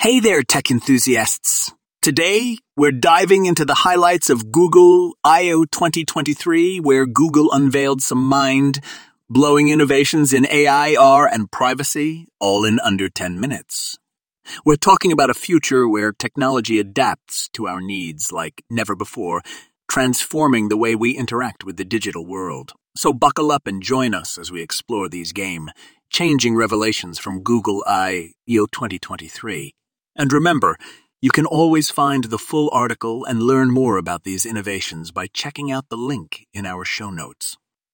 Hey there, tech enthusiasts. Today, we're diving into the highlights of Google I/O 2023, where Google unveiled some mind blowing innovations in AI, AR, and privacy, all in under 10 minutes. We're talking about a future where technology adapts to our needs like never before, transforming the way we interact with the digital world. So buckle up and join us as we explore these game changing revelations from Google I/O 2023. And remember, you can always find the full article and learn more about these innovations by checking out the link in our show notes.